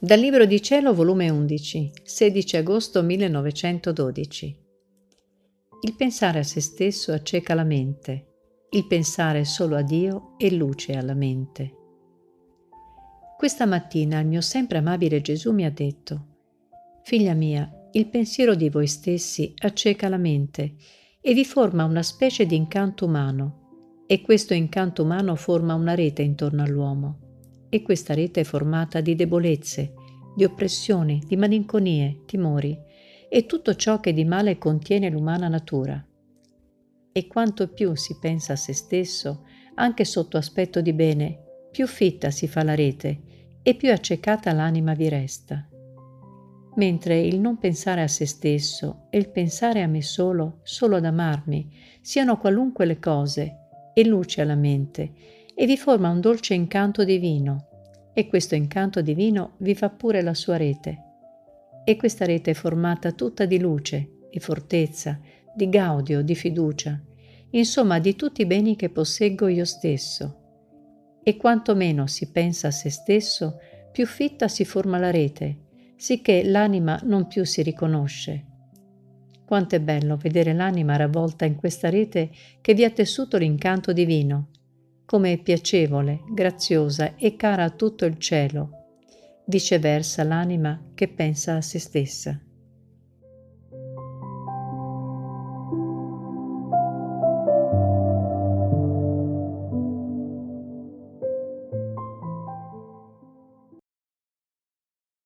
Dal Libro di Cielo, volume 11, 16 agosto 1912. Il pensare a se stesso acceca la mente, il pensare solo a Dio è luce alla mente. Questa mattina il mio sempre amabile Gesù mi ha detto, Figlia mia, il pensiero di voi stessi acceca la mente e vi forma una specie di incanto umano, e questo incanto umano forma una rete intorno all'uomo e questa rete è formata di debolezze, di oppressioni, di malinconie, timori e tutto ciò che di male contiene l'umana natura. E quanto più si pensa a se stesso, anche sotto aspetto di bene, più fitta si fa la rete e più accecata l'anima vi resta. Mentre il non pensare a se stesso e il pensare a me solo, solo ad amarmi, siano qualunque le cose, e luce alla mente, e vi forma un dolce incanto divino, e questo incanto divino vi fa pure la sua rete. E questa rete è formata tutta di luce, di fortezza, di gaudio, di fiducia, insomma di tutti i beni che posseggo io stesso. E quanto meno si pensa a se stesso, più fitta si forma la rete, sicché l'anima non più si riconosce. Quanto è bello vedere l'anima ravvolta in questa rete che vi ha tessuto l'incanto divino, come è piacevole, graziosa e cara a tutto il cielo, viceversa l'anima che pensa a se stessa.